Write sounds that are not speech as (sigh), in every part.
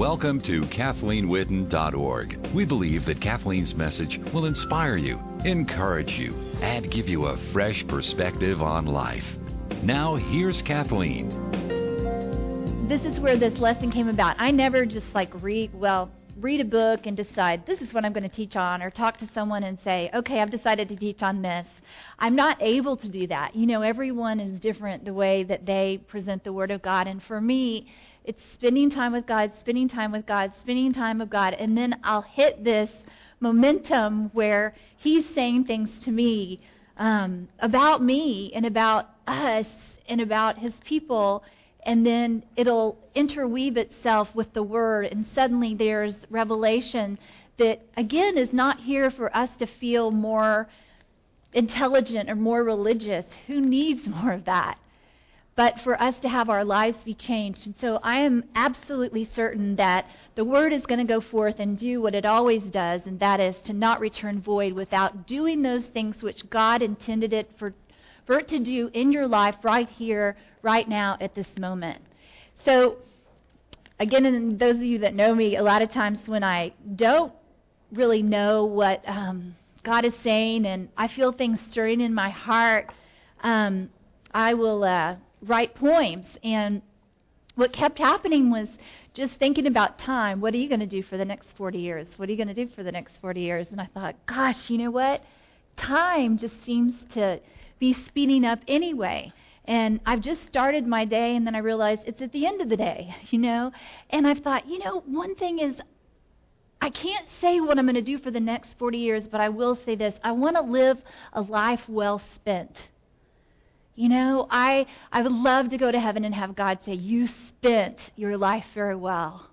Welcome to KathleenWitten.org. We believe that Kathleen's message will inspire you, encourage you, and give you a fresh perspective on life. Now, here's Kathleen. This is where this lesson came about. I never just like read, well, read a book and decide this is what I'm going to teach on, or talk to someone and say, okay, I've decided to teach on this. I'm not able to do that. You know, everyone is different the way that they present the Word of God. And for me, it's spending time with God, spending time with God, spending time with God. And then I'll hit this momentum where He's saying things to me um, about me and about us and about His people. And then it'll interweave itself with the Word. And suddenly there's revelation that, again, is not here for us to feel more intelligent or more religious. Who needs (laughs) more of that? But for us to have our lives be changed. And so I am absolutely certain that the word is going to go forth and do what it always does, and that is to not return void without doing those things which God intended it for, for it to do in your life right here, right now, at this moment. So, again, and those of you that know me, a lot of times when I don't really know what um, God is saying, and I feel things stirring in my heart, um, I will uh, write poems. And what kept happening was just thinking about time. What are you going to do for the next 40 years? What are you going to do for the next 40 years? And I thought, gosh, you know what? Time just seems to be speeding up anyway. And I've just started my day, and then I realized it's at the end of the day, (laughs) you know? And I've thought, you know, one thing is I can't say what I'm going to do for the next 40 years, but I will say this. I want to live a life well spent. You know, I, I would love to go to heaven and have God say, You spent your life very well.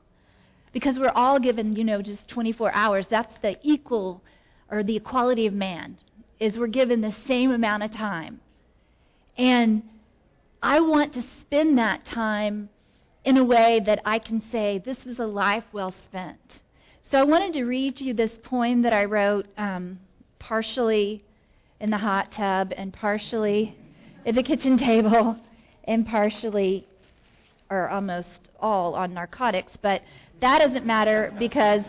Because we're all given, you know, just 24 hours. That's the equal or the equality of man, is we're given the same amount of time. And I want to spend that time in a way that I can say, This was a life well spent. So I wanted to read to you this poem that I wrote um, partially in the hot tub and partially at the kitchen table and partially or almost all on narcotics, but that doesn't matter because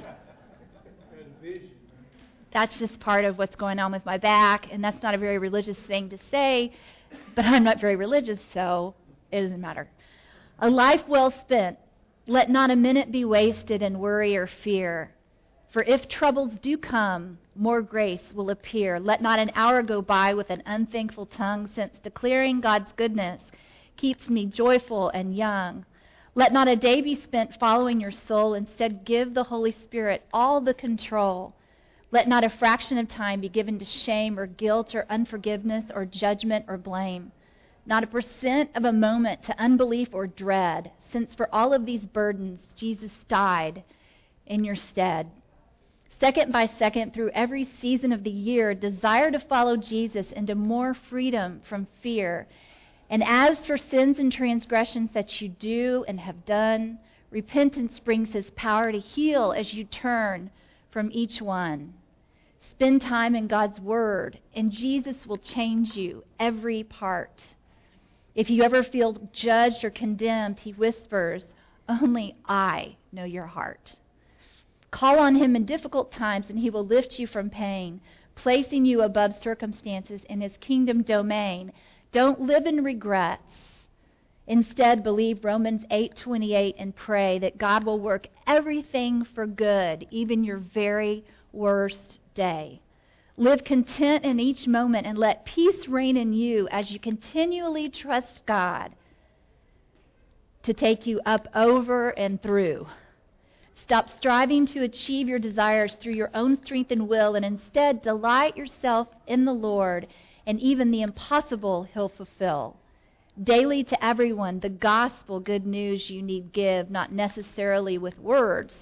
that's just part of what's going on with my back, and that's not a very religious thing to say, but I'm not very religious, so it doesn't matter. A life well spent let not a minute be wasted in worry or fear. For if troubles do come, more grace will appear. Let not an hour go by with an unthankful tongue, since declaring God's goodness keeps me joyful and young. Let not a day be spent following your soul. Instead, give the Holy Spirit all the control. Let not a fraction of time be given to shame or guilt or unforgiveness or judgment or blame. Not a percent of a moment to unbelief or dread since for all of these burdens, Jesus died in your stead. Second by second, through every season of the year, desire to follow Jesus into more freedom from fear. And as for sins and transgressions that you do and have done, repentance brings his power to heal as you turn from each one. Spend time in God's Word, and Jesus will change you every part. If you ever feel judged or condemned, he whispers, Only I know your heart. Call on him in difficult times, and he will lift you from pain, placing you above circumstances in his kingdom domain. Don't live in regrets. Instead, believe Romans 8:28 and pray that God will work everything for good, even your very worst day. Live content in each moment and let peace reign in you as you continually trust God to take you up over and through. Stop striving to achieve your desires through your own strength and will, and instead delight yourself in the Lord, and even the impossible He'll fulfill. Daily to everyone, the gospel good news you need give, not necessarily with words,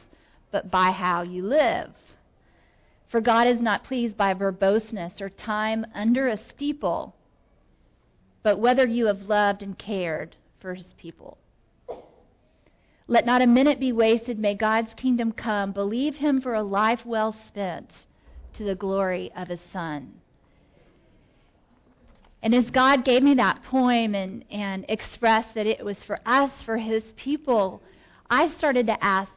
but by how you live. For God is not pleased by verboseness or time under a steeple, but whether you have loved and cared for his people. Let not a minute be wasted. May God's kingdom come. Believe him for a life well spent to the glory of his Son. And as God gave me that poem and, and expressed that it was for us, for his people, I started to ask,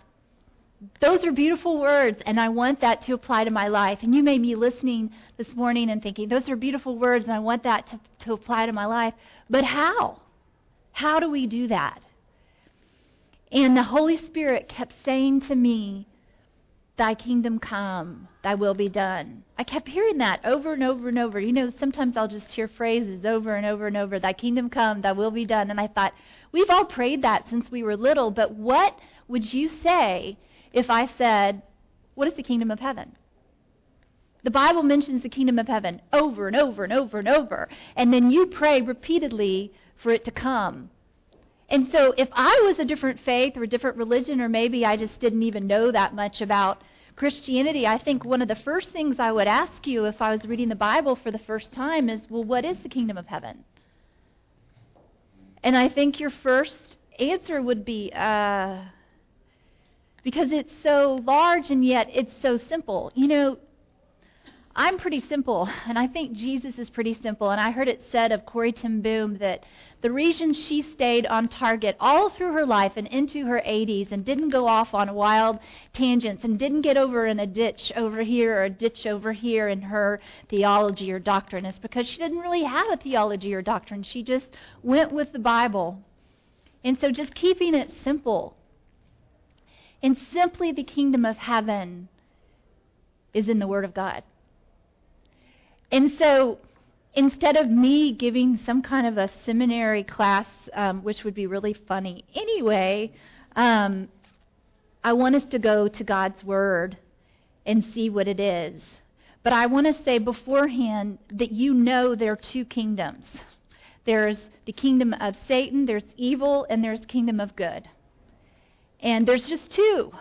those are beautiful words, and I want that to apply to my life. And you may be listening this morning and thinking, those are beautiful words, and I want that to, to apply to my life. But how? How do we do that? And the Holy Spirit kept saying to me, Thy kingdom come, thy will be done. I kept hearing that over and over and over. You know, sometimes I'll just hear phrases over and over and over, Thy kingdom come, thy will be done. And I thought, we've all prayed that since we were little, but what would you say if I said, What is the kingdom of heaven? The Bible mentions the kingdom of heaven over and over and over and over. And then you pray repeatedly for it to come. And so if I was a different faith or a different religion, or maybe I just didn't even know that much about Christianity, I think one of the first things I would ask you if I was reading the Bible for the first time is, well, what is the kingdom of heaven? And I think your first answer would be, uh, because it's so large and yet it's so simple. You know, I'm pretty simple, and I think Jesus is pretty simple. And I heard it said of Corrie ten Boom that the reason she stayed on target all through her life and into her 80s and didn't go off on wild tangents and didn't get over in a ditch over here or a ditch over here in her theology or doctrine is because she didn't really have a theology or doctrine. She just went with the Bible. And so just keeping it simple. And simply the kingdom of heaven is in the Word of God. And so instead of me giving some kind of a seminary class, um, which would be really funny anyway, um, I want us to go to God's Word and see what it is. But I want to say beforehand that you know there are two kingdoms. There's the kingdom of Satan, there's evil, and there's kingdom of good. And there's just two.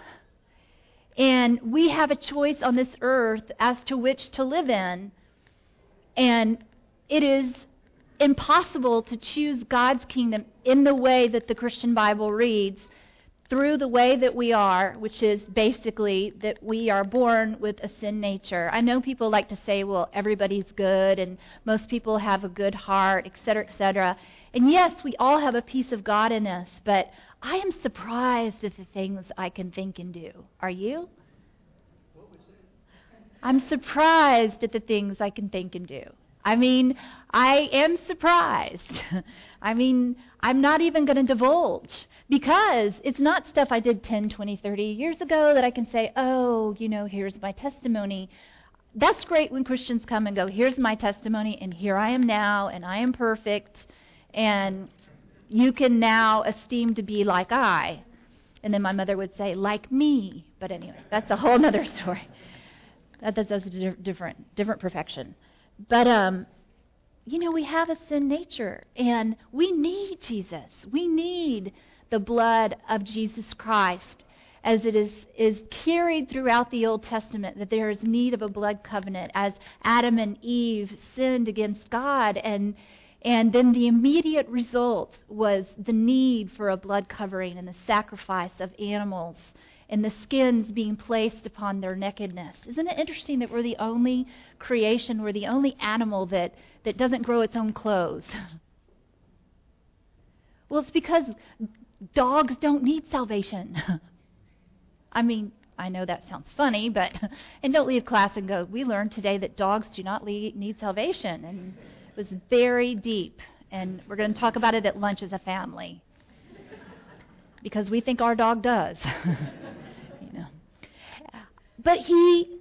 And we have a choice on this earth as to which to live in. And it is impossible to choose God's kingdom in the way that the Christian Bible reads through the way that we are, which is basically that we are born with a sin nature. I know people like to say, well, everybody's good and most people have a good heart, etc., etc. And yes, we all have a piece of God in us, but I am surprised at the things I can think and do. Are you? I'm surprised at the things I can think and do. I mean, I am surprised. (laughs) I mean, I'm not even going to divulge because it's not stuff I did 10, 20, 30 years ago that I can say, oh, you know, here's my testimony. That's great when Christians come and go, here's my testimony, and here I am now, and I am perfect, and you can now esteem to be like I. And then my mother would say, like me. But anyway, that's a whole other (laughs) story. That, that, that's a different, different perfection. But um, you know, we have a sin nature, and we need Jesus. We need the blood of Jesus Christ as it is, is carried throughout the Old Testament, that there is need of a blood covenant, as Adam and Eve sinned against God, and, and then the immediate result was the need for a blood covering and the sacrifice of animals and the skins being placed upon their nakedness. Isn't it interesting that we're the only creation, we're the only animal that, that doesn't grow its own clothes? (laughs) well, it's because dogs don't need salvation. (laughs) I mean, I know that sounds funny, but (laughs) and don't leave class and go, we learned today that dogs do not need salvation. And it was very deep. And we're going to talk about it at lunch as a family. Because we think our dog does. But he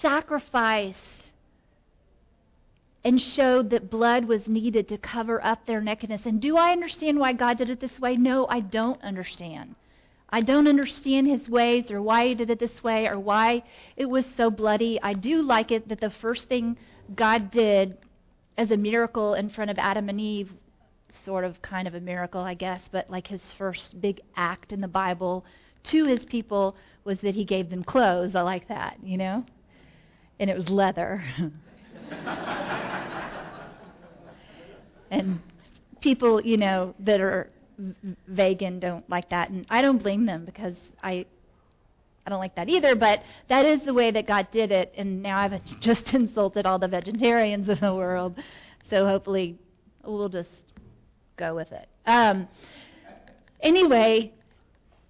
sacrificed and showed that blood was needed to cover up their nakedness. And do I understand why God did it this way? No, I don't understand. I don't understand his ways or why he did it this way or why it was so bloody. I do like it that the first thing God did as a miracle in front of Adam and Eve, sort of kind of a miracle, I guess, but like his first big act in the Bible to his people was that he gave them clothes. I like that, you know? And it was leather. (laughs) and people, you know, that are vegan don't like that and I don't blame them because I I don't like that either, but that is the way that God did it and now I've (laughs) just insulted all the vegetarians in the world. So hopefully we'll just go with it. Um anyway,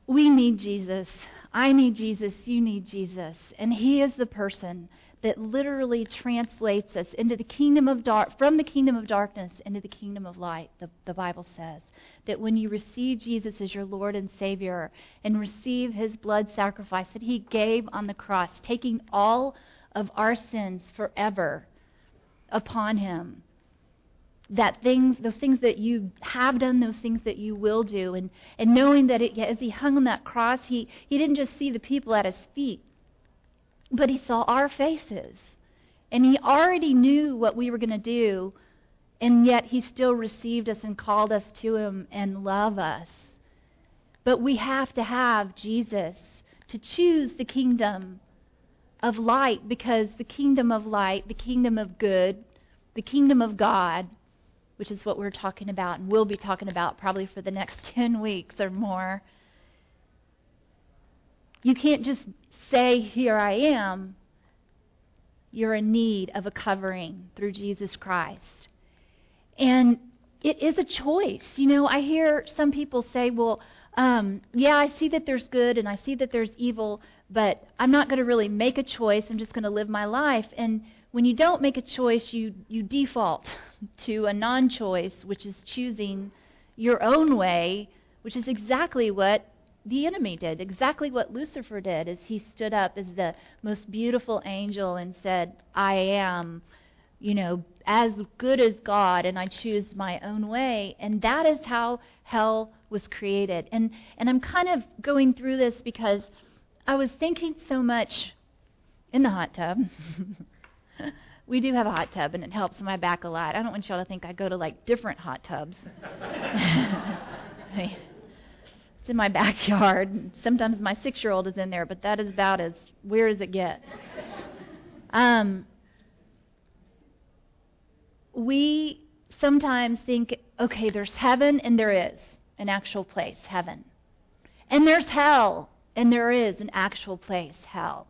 we need Jesus. I need Jesus, you need Jesus. And He is the person that literally translates us into the kingdom of dark from the kingdom of darkness into the kingdom of light. The, the Bible says that when you receive Jesus as your Lord and Savior and receive His blood sacrifice that He gave on the cross, taking all of our sins forever upon Him that things, those things that you have done, those things that you will do, and, and knowing that it, as he hung on that cross, he, he didn't just see the people at his feet, but he saw our faces. And he already knew what we were going to do, and yet he still received us and called us to him and love us. But we have to have Jesus to choose the kingdom of light because the kingdom of light, the kingdom of good, the kingdom of God, which is what we're talking about and will be talking about probably for the next (laughs) 10 weeks or more. You can't just say, Here I am. You're in need of a covering through Jesus Christ. And it is a choice. You know, I hear some people say, Well, um, yeah, I see that there's good and I see that there's evil, but I'm not going to really make a choice. I'm just going to live my life. And when you don't make a choice, you, you default to a non choice, which is choosing your own way, which is exactly what the enemy did, exactly what Lucifer did, as he stood up as the most beautiful angel and said, I am, you know, as good as God, and I choose my own way. And that is how hell was created. And, and I'm kind of going through this because I was thinking so much in the hot tub. (laughs) (laughs) we do have a hot tub, and it helps my back a lot. I don't want y'all to think I go to like different hot tubs. (laughs) it's in my backyard. Sometimes my six-year-old is in there, but that is about as weird as it gets. Um, we sometimes think, okay, there's heaven, and there is an actual place, heaven. And there's hell, and there is an actual place, hell.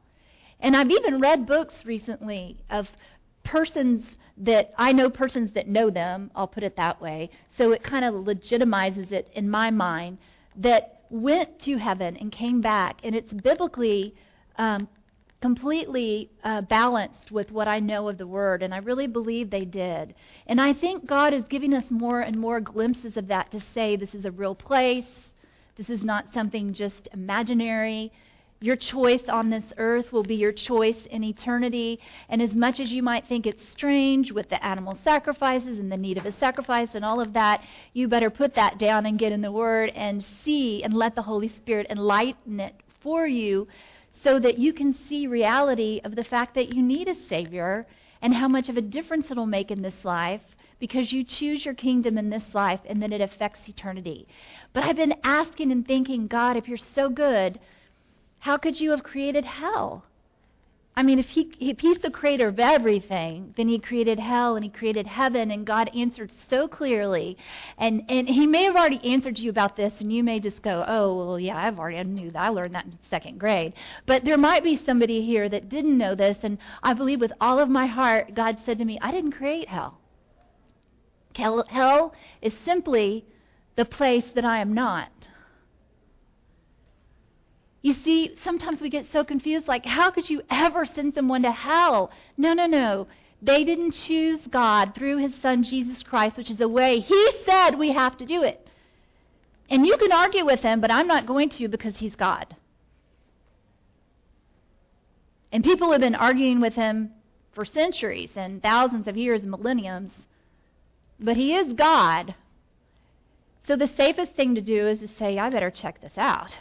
And I've even read books recently of persons that I know persons that know them, I'll put it that way. So it kind of legitimizes it in my mind that went to heaven and came back. And it's biblically um, completely uh, balanced with what I know of the Word, and I really believe they did. And I think God is giving us more and more glimpses of that to say this is a real place, this is not something just imaginary. Your choice on this earth will be your choice in eternity. And as much as you might think it's strange with the animal sacrifices and the need of a sacrifice and all of that, you better put that down and get in the Word and see and let the Holy Spirit enlighten it for you so that you can see reality of the fact that you need a Savior and how much of a difference it'll make in this life because you choose your kingdom in this life and then it affects eternity. But I've been asking and thinking, God, if you're so good, how could you have created hell? I mean, if, he, if he's the creator of everything, then he created hell and he created heaven, and God answered so clearly. And, and he may have already answered you about this, and you may just go, oh, well, yeah, I've already I knew that. I learned that in second grade. But there might be somebody here that didn't know this, and I believe with all of my heart, God said to me, I didn't create hell. Hell, hell is simply the place that I am not. You see, sometimes we get so confused like, how could you ever send someone to hell? No, no, no. They didn't choose God through his son Jesus Christ, which is a way he said we have to do it. And you can argue with him, but I'm not going to because he's God. And people have been arguing with him for centuries and thousands of years and millenniums. But he is God. So the safest thing to do is to say, I better check this out.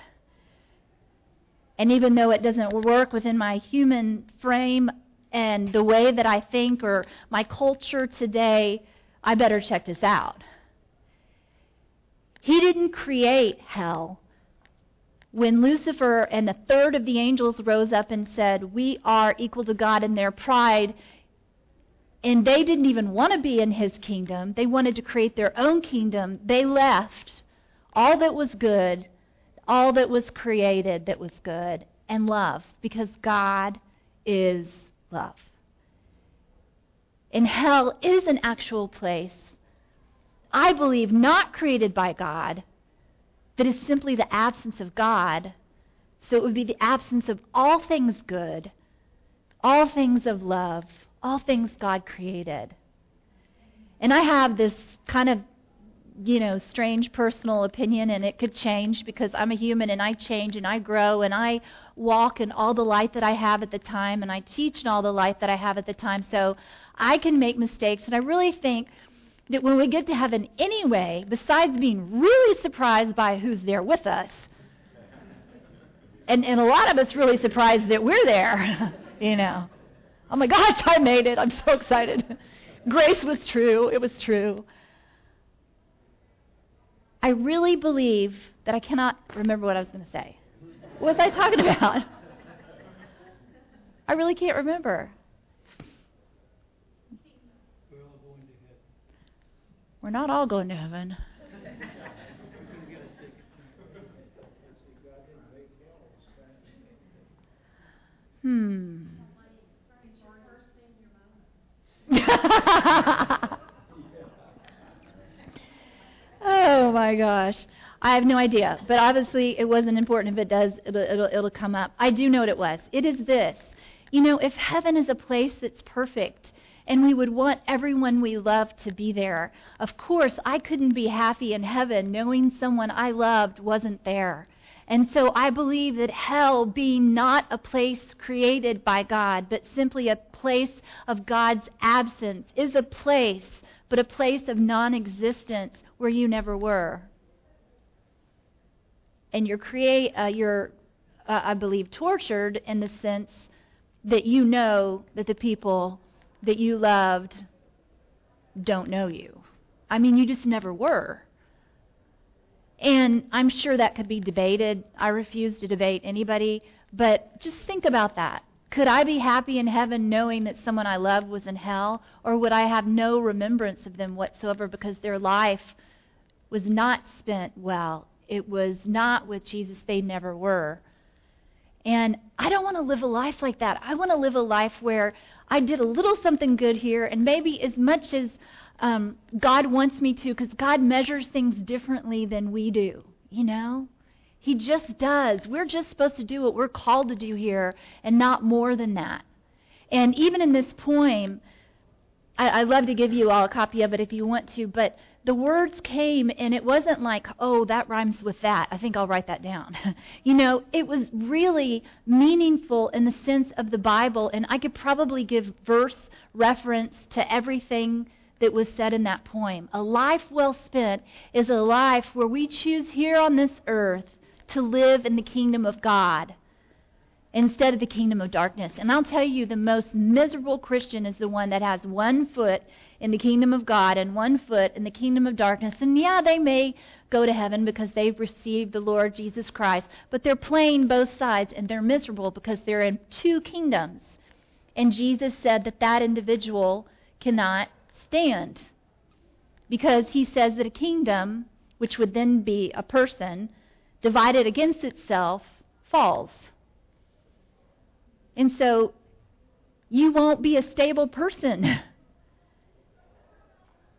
And even though it doesn't work within my human frame and the way that I think or my culture today, I better check this out. He didn't create hell. When Lucifer and a third of the angels rose up and said, We are equal to God in their pride, and they didn't even want to be in his kingdom, they wanted to create their own kingdom, they left all that was good all that was created that was good, and love, because God is love. And hell is an actual place, I believe, not created by God, that is simply the absence of God, So it would be the absence of all things good, all things of love, all things God created. And I have this kind of, you know, strange personal opinion, and it could change because I'm a human and I change and I grow and I walk in all the light that I have at the time and I teach in all the light that I have at the time. So I can make mistakes. And I really think that when we get to heaven anyway, besides being really surprised by who's there with us, and, and a lot of us really surprised that we're there, (laughs) you know. Oh my gosh, I made it. I'm so excited. (laughs) Grace was true. It was true. I really believe that I cannot remember what I was going to say. What was I talking about? I really can't remember. We're not all going to heaven. Hmm. (laughs) oh my gosh. I have no idea, but obviously it wasn't important. If it does, it'll, it'll, it'll come up. I do know what it was. It is this. You know, if heaven is a place that's perfect, and we would want everyone we love to be there. Of course, I couldn't be happy in heaven knowing someone I loved wasn't there. And so I believe that hell, being not a place created by God, but simply a place of God's absence, is a place, but a place of non existence where you never were. And you're, create, uh, you're uh, I believe, tortured in the sense that you know that the people that you loved don't know you. I mean, you just never were. And I'm sure that could be debated. I refuse to debate anybody, but just think about that. Could I be happy in heaven knowing that someone I loved was in hell? Or would I have no remembrance of them whatsoever because their life was not spent well? It was not with Jesus. They never were. And I don't want to live a life like that. I want to live a life where I did a little something good here, and maybe as much as um, God wants me to, because God measures things differently than we do, you know? He just does. We're just supposed to do what we're called to do here, and not more than that. And even in this poem, I, I love to give you all a copy of it if you want to, but the words came and it wasn't like, oh, that rhymes with that. I think I'll write that down. (laughs) you know, it was really meaningful in the sense of the Bible, and I could probably give verse reference to everything that was said in that poem. A life well spent is a life where we choose here on this earth to live in the kingdom of God instead of the kingdom of darkness. And I'll tell you, the most miserable Christian is the one that has one foot in the kingdom of God and one foot in the kingdom of darkness. And yeah, they may go to heaven because they've received the Lord Jesus Christ, but they're playing both sides and they're miserable because they're in two kingdoms. And Jesus said that that individual cannot stand because he says that a kingdom, which would then be a person, divided against itself, falls. And so you won't be a stable person. (laughs)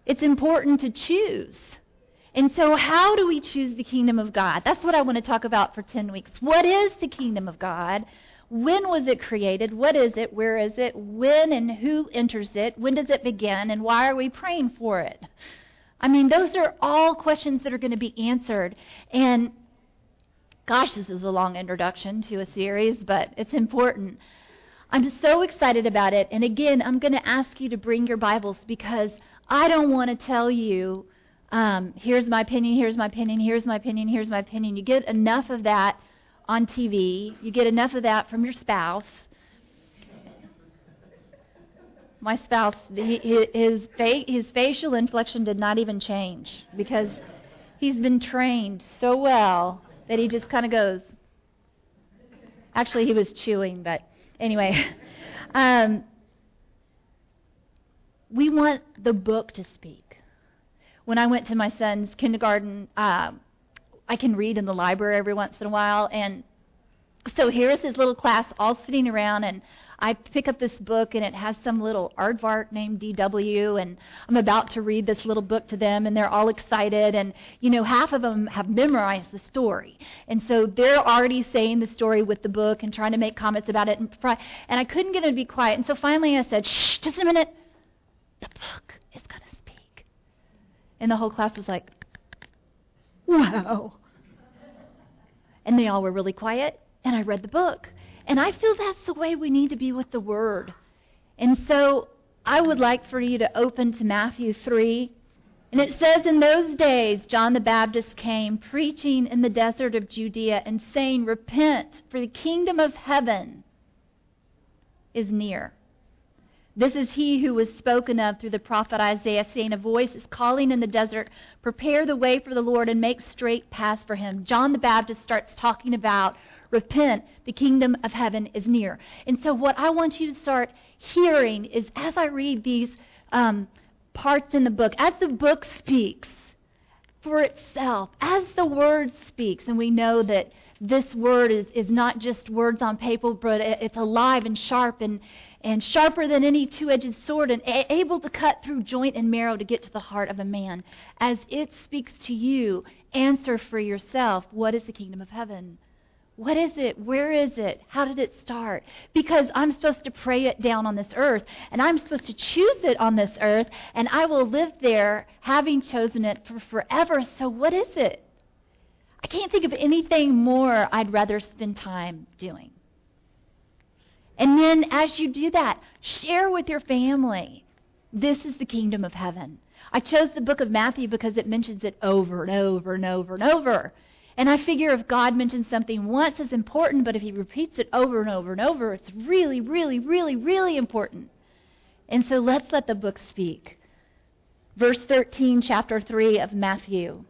It's important to choose. And so, how do we choose the kingdom of God? That's what I want to talk about for 10 weeks. What is the kingdom of God? When was it created? What is it? Where is it? When and who enters it? When does it begin? And why are we praying for it? I mean, those are all questions that are going to be answered. And gosh, this is a long introduction to a series, but it's important. I'm so excited about it. And again, I'm going to ask you to bring your Bibles because I don't want to tell you, um, here's my opinion, here's my opinion, here's my opinion, here's my opinion. You get enough of that on TV, you get enough of that from your spouse. My spouse, he, his, fa- his facial inflection did not even change because he's been trained so well that he just kind of goes. Actually, he was chewing, but anyway. (laughs) Um, we want the book to speak. When I went to my son's kindergarten, uh, I can read in the library every once in a while, and so here's his little class all sitting around, and I pick up this book and it has some little aardvark named DW, and I'm about to read this little book to them, and they're all excited. And, you know, half of them have memorized the story. And so they're already saying the story with the book and trying to make comments about it. And, and I couldn't get them to be quiet. And so finally I said, shh, just a minute. The book is going to speak. And the whole class was like, wow. And they all were really quiet, and I read the book. And I feel that's the way we need to be with the Word. And so I would like for you to open to Matthew 3. And it says, In those days, John the Baptist came, preaching in the desert of Judea and saying, Repent, for the kingdom of heaven is near. This is he who was spoken of through the prophet Isaiah, saying, A voice is calling in the desert, Prepare the way for the Lord and make straight paths for him. John the Baptist starts talking about Repent, the kingdom of heaven is near. And so, what I want you to start hearing is as I read these um, parts in the book, as the book speaks for itself, as the word speaks, and we know that this word is, is not just words on paper, but it's alive and sharp and, and sharper than any two edged sword and a- able to cut through joint and marrow to get to the heart of a man. As it speaks to you, answer for yourself what is the kingdom of heaven? What is it? Where is it? How did it start? Because I'm supposed to pray it down on this earth, and I'm supposed to choose it on this earth, and I will live there having chosen it for forever. So, what is it? I can't think of anything more I'd rather spend time doing. And then, as you do that, share with your family. This is the kingdom of heaven. I chose the book of Matthew because it mentions it over and over and over and over. And I figure if God mentions something once, it's important, but if He repeats it over and over and over, it's really, really, really, really important. And so let's let the book speak. Verse 13, chapter 3 of Matthew.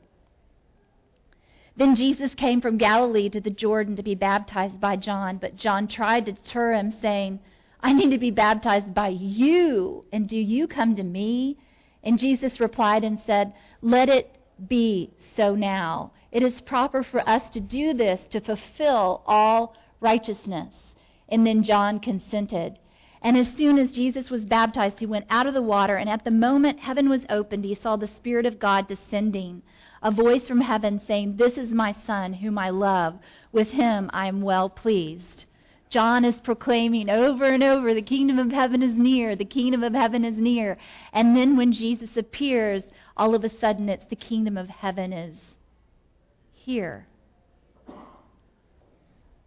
Then Jesus came from Galilee to the Jordan to be baptized by John, but John tried to deter him, saying, I need to be baptized by you, and do you come to me? And Jesus replied and said, Let it be so now. It is proper for us to do this to fulfill all righteousness. And then John consented. And as soon as Jesus was baptized, he went out of the water, and at the moment heaven was opened, he saw the Spirit of God descending, a voice from heaven saying, This is my Son, whom I love. With him I am well pleased. John is proclaiming over and over, The kingdom of heaven is near, the kingdom of heaven is near. And then when Jesus appears, all of a sudden it's the kingdom of heaven is here.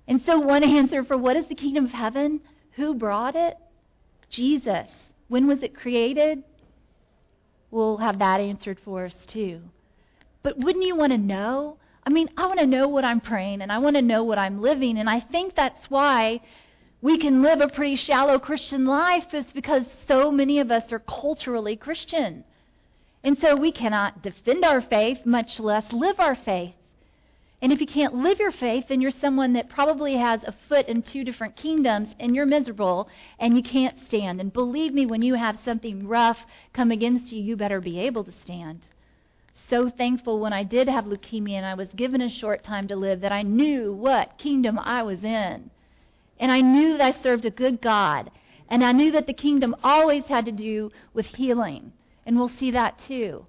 And so, one answer for what is the kingdom of heaven? Who brought it? Jesus. When was it created? We'll have that answered for us too. But wouldn't you want to know? I mean, I want to know what I'm praying and I want to know what I'm living. And I think that's why we can live a pretty shallow Christian life, is because so many of us are culturally Christian. And so we cannot defend our faith, much less live our faith. And if you can't live your faith, then you're someone that probably has a foot in two different kingdoms and you're miserable and you can't stand. And believe me, when you have something rough come against you, you better be able to stand. So thankful when I did have leukemia and I was given a short time to live that I knew what kingdom I was in. And I knew that I served a good God. And I knew that the kingdom always had to do with healing. And we'll see that too.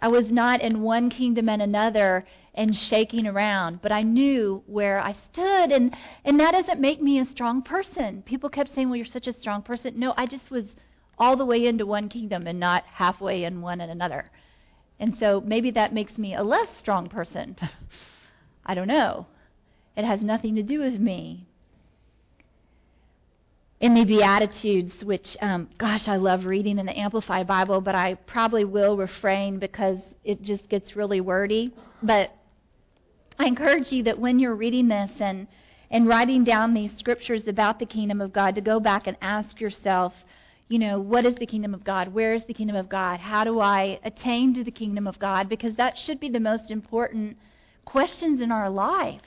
I was not in one kingdom and another and shaking around, but I knew where I stood, and and that doesn't make me a strong person. People kept saying, "Well, you're such a strong person." No, I just was all the way into one kingdom and not halfway in one and another. And so maybe that makes me a less strong person. (laughs) I don't know. It has nothing to do with me in the Beatitudes, which, um, gosh, I love reading in the Amplified Bible, but I probably will refrain because it just gets really wordy. But I encourage you that when you're reading this and, and writing down these scriptures about the kingdom of God, to go back and ask yourself, you know, what is the kingdom of God? Where is the kingdom of God? How do I attain to the kingdom of God? Because that should be the most important questions in our life.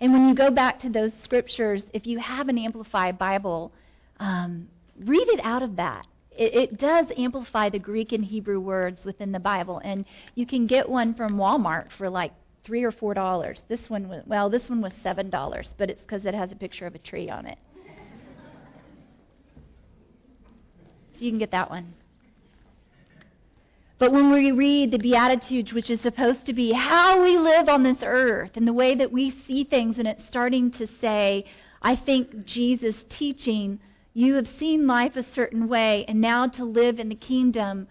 And when you go back to those scriptures, if you have an Amplified Bible, um, read it out of that. It, it, does amplify the Greek and Hebrew words within the Bible, and you can get one from Walmart for like three or four dollars. This one was well, this one was seven dollars, but it's because it has a picture of a tree on it. So you can get that one. But when we read the Beatitudes, which is supposed to be how we live on this earth and the way that we see things, and it's starting to say, I think Jesus teaching, you have seen life a certain way, and now to live in the kingdom,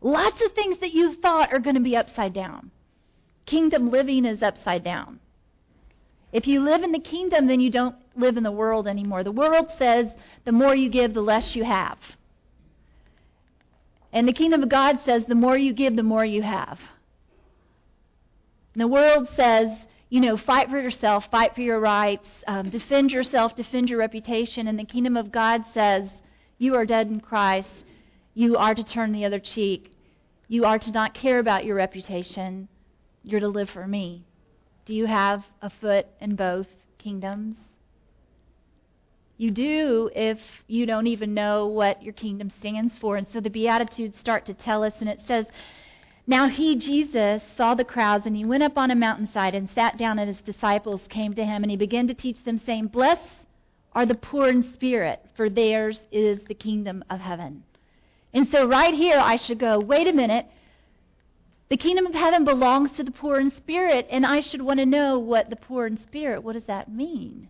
lots of things that you thought are going to be upside down. Kingdom living is upside down. If you live in the kingdom, then you don't live in the world anymore. The world says the more you give, the less you have. And the kingdom of God says the more you give, the more you have. And the world says, you know, fight for yourself, fight for your rights, um, defend yourself, defend your reputation. And the kingdom of God says, you are dead in Christ. You are to turn the other cheek. You are to not care about your reputation. You're to live for me. Do you have a foot in both kingdoms? You do if you don't even know what your kingdom stands for. And so the Beatitudes start to tell us, and it says, Now he, Jesus, saw the crowds, and he went up on a mountainside and sat down, and his disciples came to him, and he began to teach them, saying, Blessed are the poor in spirit, for theirs is the kingdom of heaven. And so right here, I should go, wait a minute. The kingdom of heaven belongs to the poor in spirit, and I should want to know what the poor in spirit, what does that mean?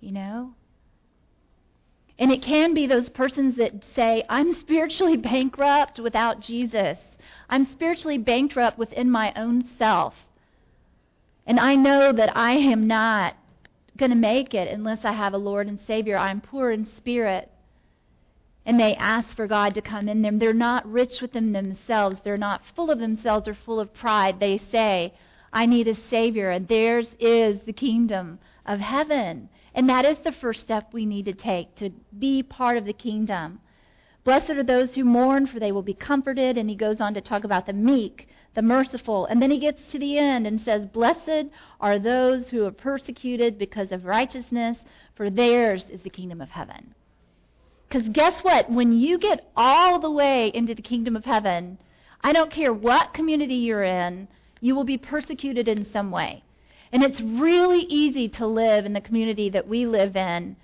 You know? And it can be those persons that say, I'm spiritually (laughs) bankrupt without Jesus. I'm spiritually bankrupt within my own self. And I know that I am not going to make it unless I have a Lord and Savior. I'm poor in spirit. And they ask for God to come in them. They're not rich within themselves. They're not full of themselves or full of pride. They say, I need a Savior, and theirs is the kingdom of heaven. And that is the first step we need to take to be part of the kingdom. Blessed are those who mourn, for they will be comforted. And he goes on to talk about the meek, the merciful. And then he gets to the end and says, Blessed are those who are persecuted because of righteousness, for theirs is the kingdom of heaven. Because guess what? When you get all the way into the kingdom of heaven, I don't care what community you're in, you will be persecuted in some way. And it's really easy to live in the community that we live in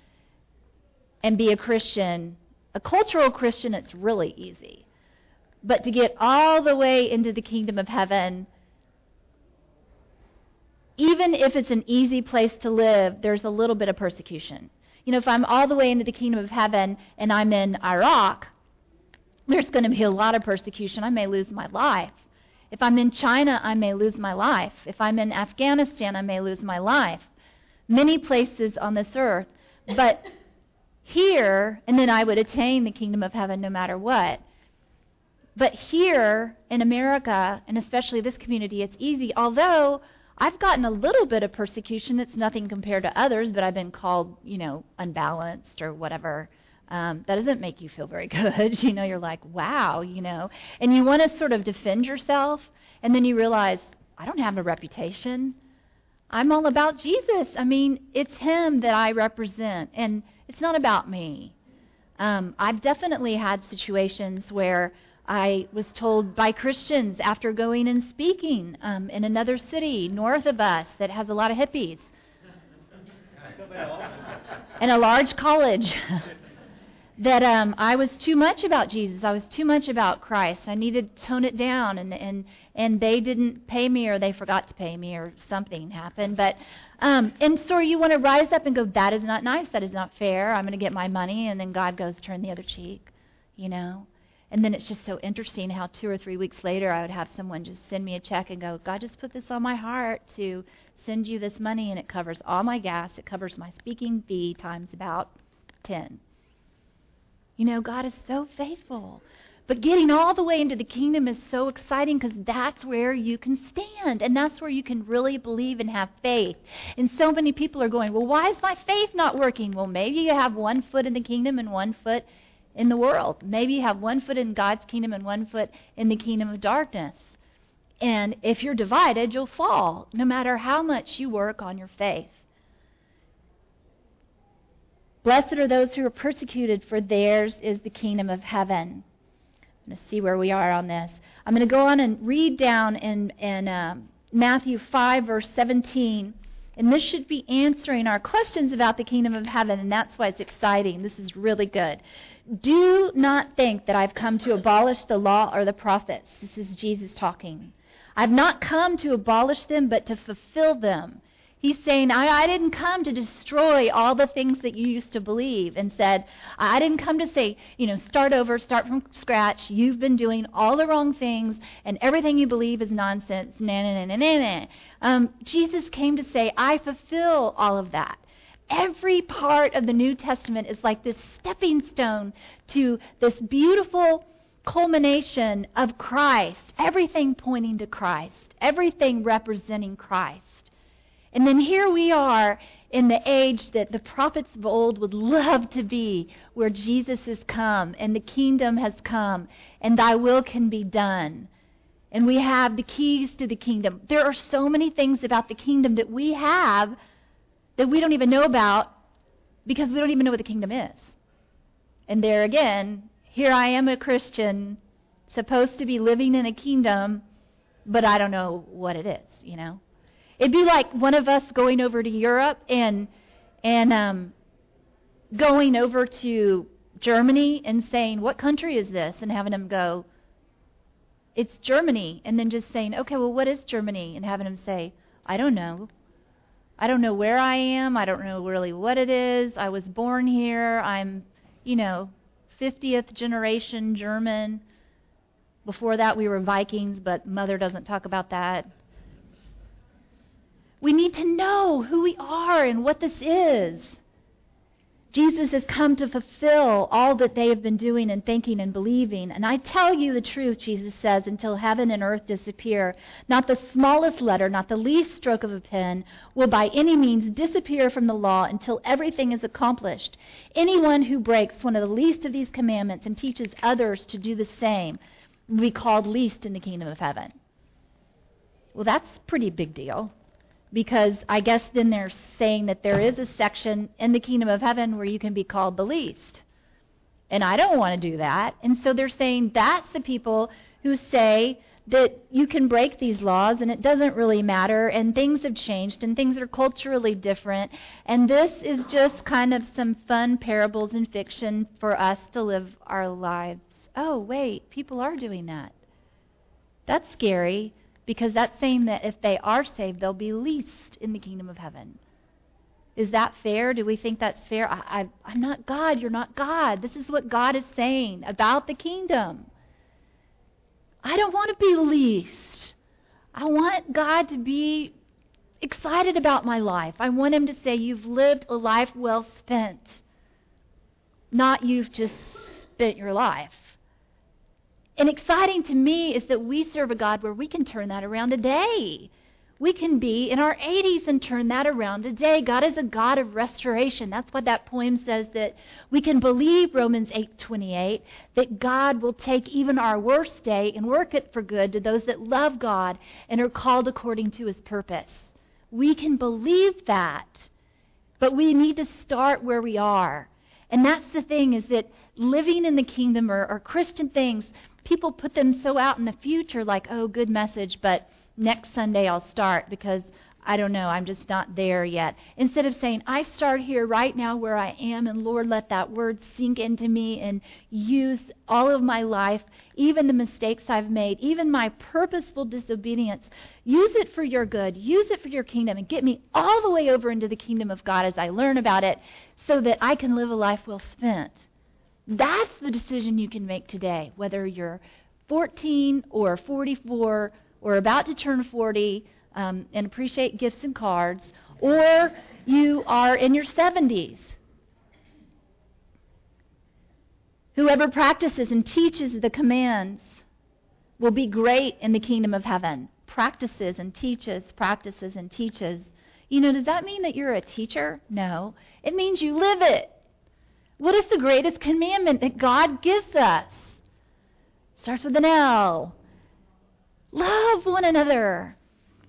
and be a Christian. A cultural Christian, it's really easy. But to get all the way into the kingdom of heaven, even if it's an easy place to live, there's a little bit of persecution. You know, if I'm all the way into the kingdom of heaven and I'm in Iraq, there's going to be a lot of persecution. I may lose my life. If I'm in China, I may lose my life. If I'm in Afghanistan, I may lose my life. Many places on this earth. But here, and then I would attain the kingdom of heaven no matter what. But here in America, and especially this community, it's easy. Although I've gotten a little bit of persecution It's nothing compared to others, but I've been called, you know, unbalanced or whatever um, that doesn't make you feel very (laughs) good. you know, you're like, wow, you know, and you want to sort of defend yourself, and then you realize, I don't have a reputation. I'm all about Jesus. I mean, it's Him that I represent, and it's not about me. Um, I've definitely had situations where I was told by Christians after going and speaking um, in another city north of us that has a lot of hippies and a large college. (laughs) that um, I was too much about Jesus. I was too much about Christ. I needed to tone it down, and and and they didn't pay me, or they forgot to pay me, or something happened. But um, and so you want to rise up and go, that is not nice. That is not fair. I'm going to get my money, and then God goes, turn the other cheek, you know. And then it's just so interesting how two or three weeks later I would have someone just send me a check and go, God just put this on my heart to send you this money, and it covers all my gas. It covers my speaking fee times about ten you know, God is so faithful. But getting all the way into the kingdom is so exciting because that's where you can stand and that's where you can really believe and have faith. And so many people are going, well, why is my faith not working? Well, maybe you have one foot in the kingdom and one foot in the world. Maybe you have one foot in God's kingdom and one foot in the kingdom of darkness. And if you're divided, you'll fall, no matter how much you work on your faith. Blessed are those who are persecuted, for theirs is the kingdom of heaven. I'm going to see where we are on this. I'm going to go on and read down in, in uh, Matthew 5, verse 17. And this should be answering our questions about the kingdom of heaven, and that's why it's exciting. This is really good. Do not think that I've come to abolish the law or the prophets. This is Jesus talking. I've not come to abolish them, but to fulfill them. He's saying, I, I didn't come to destroy all the things that you used to believe and said, I didn't come to say, you know, start over, start from scratch. You've been doing all the wrong things and everything you believe is nonsense. Nah, nah, nah, nah, nah. Um, Jesus came to say, I fulfill all of that. Every part of the New Testament is like this stepping stone to this beautiful culmination of Christ. Everything pointing to Christ. Everything representing Christ. And then here we are in the age that the prophets of old would love to be, where Jesus has come and the kingdom has come and thy will can be done. And we have the keys to the kingdom. There are so many things about the kingdom that we have that we don't even know about because we don't even know what the kingdom is. And there again, here I am a Christian, supposed to be living in a kingdom, but I don't know what it is, you know? It'd be like one of us going over to Europe and and um, going over to Germany and saying, "What country is this?" and having them go, "It's Germany," and then just saying, "Okay, well, what is Germany?" and having them say, "I don't know." I don't know where I am. I don't know really what it is. I was born here. I'm, you know, 50th generation German. Before that, we were Vikings, but mother doesn't talk about that. We need to know who we are and what this is. Jesus has come to fulfill all that they have been doing and thinking and believing. And I tell you the truth, Jesus says, until heaven and earth disappear, not the smallest letter, not the least stroke of a pen will by any means disappear from the law until everything is accomplished. Anyone who breaks one of the least of these commandments and teaches others to do the same will be called least in the kingdom of heaven. Well, that's a pretty big deal because I guess then they're saying that there is a section in the kingdom of heaven where you can be called the least. And I don't want to do that. And so they're saying that's the people who say that you can break these laws and it doesn't really matter and things have changed and things are culturally different. And this is just kind of some fun parables and fiction for us to live our lives. Oh, wait, people are doing that. That's scary because that's saying that if they are saved, they'll be least in the kingdom of heaven. Is that fair? Do we think that's fair? I, I, am not God. You're not God. This is what God is saying about the kingdom. I don't want to be least. I want God to be excited about my life. I want Him to say, You've lived a life well spent, not you've just spent your life. And exciting to me is that we serve a God where we can turn that around today. We can be in our 80s and turn that around today. God is a God of restoration. That's what that poem says that we can believe Romans 8:28 that God will take even our worst day and work it for good to those that love God and are called according to his purpose. We can believe that. But we need to start where we are. And that's the thing is that living in the kingdom or, or Christian things, people put them so out in the future, like, oh, good message, but next Sunday I'll start because I don't know, I'm just not there yet. Instead of saying, I start here right now where I am, and Lord, let that word sink into me and use all of my life, even the mistakes I've made, even my purposeful disobedience. Use it for your good, use it for your kingdom, and get me all the way over into the kingdom of God as I learn about it so that I can live a life well spent. That's the decision you can make today, whether you're 14 or 44 or about to turn 40 um, and appreciate gifts and cards, or you are in your 70s. Whoever practices and teaches the commands will be great in the kingdom of heaven. Practices and teaches, practices and teaches. You know, does that mean that you're a teacher? No. It means you live it. What is the greatest commandment that God gives us? Starts with an L. Love one another.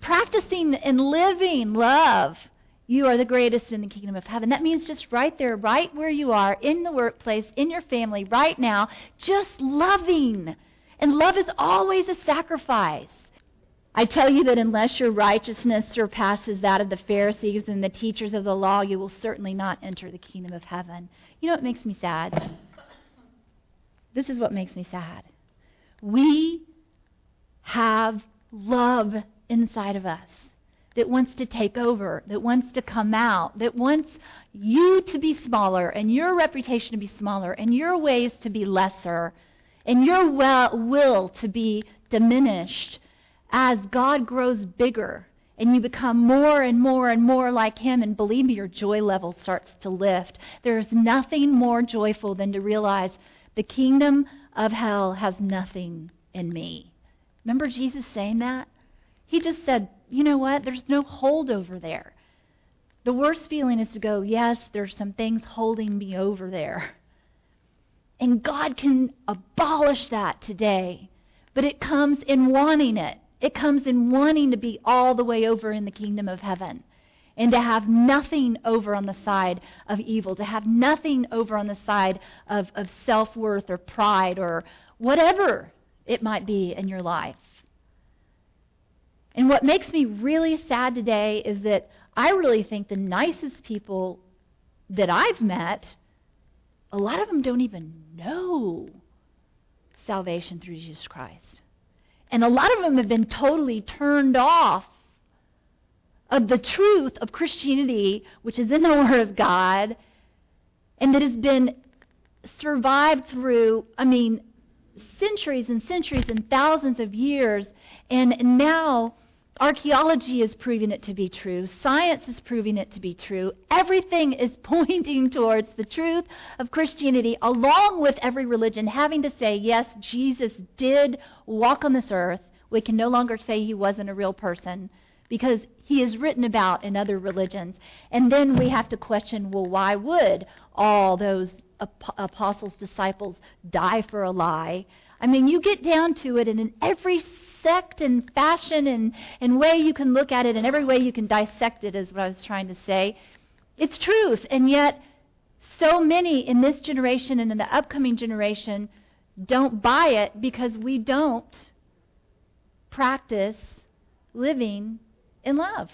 Practicing and living love. You are the greatest in the kingdom of heaven. That means just right there, right where you are, in the workplace, in your family, right now, just loving. And love is always a sacrifice. I tell you that unless your righteousness surpasses that of the Pharisees and the teachers of the law, you will certainly not enter the kingdom of heaven. You know what makes me sad? This is what makes me sad. We have love inside of us that wants to take over, that wants to come out, that wants you to be smaller and your reputation to be smaller and your ways to be lesser and your will to be diminished as God grows bigger and you become more and more and more like Him, and believe me, your joy level starts to lift. There's nothing more joyful than to realize the kingdom of hell has nothing in me. Remember Jesus saying that? He just said, you know what? There's no hold over there. The worst feeling is to go, yes, there's some things holding me over there. And God can abolish that today. But it comes in wanting it. It comes in wanting to be all the way over in the kingdom of heaven and to have nothing over on the side of evil, to have nothing over on the side of, of self worth or pride or whatever it might be in your life. And what makes me really sad today is that I really think the nicest people that I've met, a lot of them don't even know salvation through Jesus Christ. And a lot of them have been totally turned off of the truth of Christianity, which is in the (laughs) Word of God, and that has been survived through, I mean, centuries and centuries and thousands of years. And now Archaeology is proving it to be true. Science is proving it to be true. Everything is (laughs) pointing towards the truth of Christianity, along with every religion having to say, yes, Jesus did walk on this earth. We can no longer say he wasn't a real person because he is written about in other religions. And then we have to question, well, why would all those ap- apostles, disciples die for a lie? I mean, you get down to it, and in every sect and fashion and, and way you can look at it and every way you can dissect it, is what I was trying to say. It's truth. And yet, so many in this generation and in the upcoming generation don't buy it because we don't practice living in love.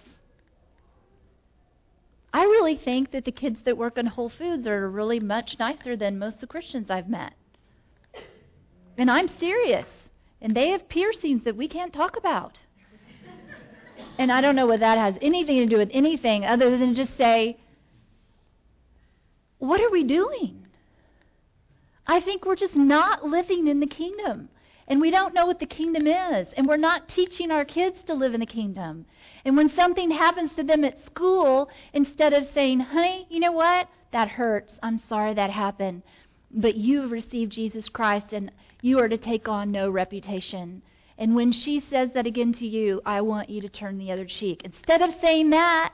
I really think that the kids that work in Whole Foods are really much nicer than most of the Christians I've met. And I'm serious. And they have piercings that we can't talk about. and I don't know what that has anything to do with anything other than just say, what are we doing? I think we're just not living in the kingdom. And we don't know what the kingdom is. And we're not teaching our kids to live in the kingdom. And when something happens to them at school, instead of saying, honey, you know what? That hurts. I'm sorry that happened. But you have received Jesus Christ, and you are to take on no reputation. And when she says that again to you, I want you to turn the other cheek. Instead of saying that,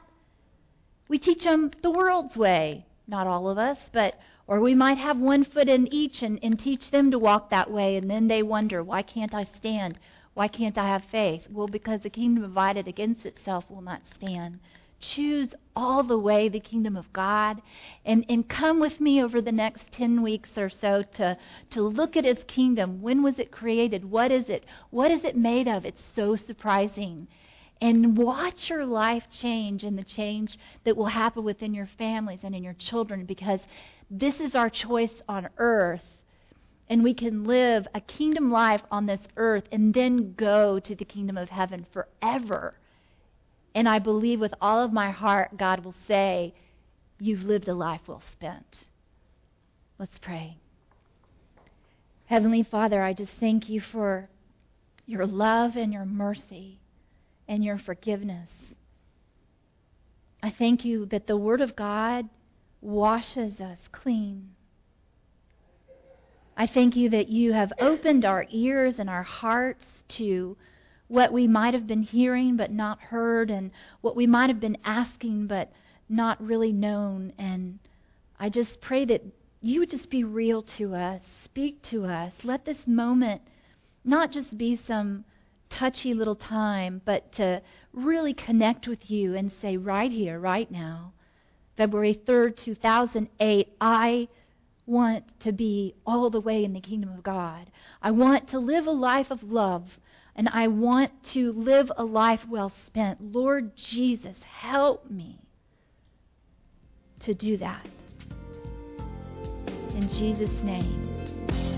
we teach them the world's way. Not all of us, but, or we might have one foot in each and, and teach them to walk that way, and then they wonder, why can't I stand? Why can't I have faith? Well, because the kingdom divided against itself will not stand choose all the way the kingdom of God and, and come with me over the next 10 weeks or so to, to look at his kingdom. When was it created? What is it? What is it made of? It's so surprising. And watch your life change and the change that will happen within your families and in your children because this is our choice on earth. And we can live a kingdom life on this earth and then go to the kingdom of heaven forever. And I believe with all of my heart, God will say, You've lived a life well spent. Let's pray. Heavenly Father, I just thank you for your love and your mercy and your forgiveness. I thank you that the Word of God washes us clean. I thank you that you have opened our ears and our hearts to what we might have been hearing but not heard, and what we might have been asking but not really known. And I just pray that you would just be real to us, speak to us. Let this moment not just be some touchy little time, but to really connect with you and say, right here, right now, February 3rd, 2008, I want to be all the way in the kingdom of God. I want to live a life of love. And I want to live a life well spent. Lord Jesus, help me to do that. In Jesus' name.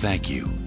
Thank you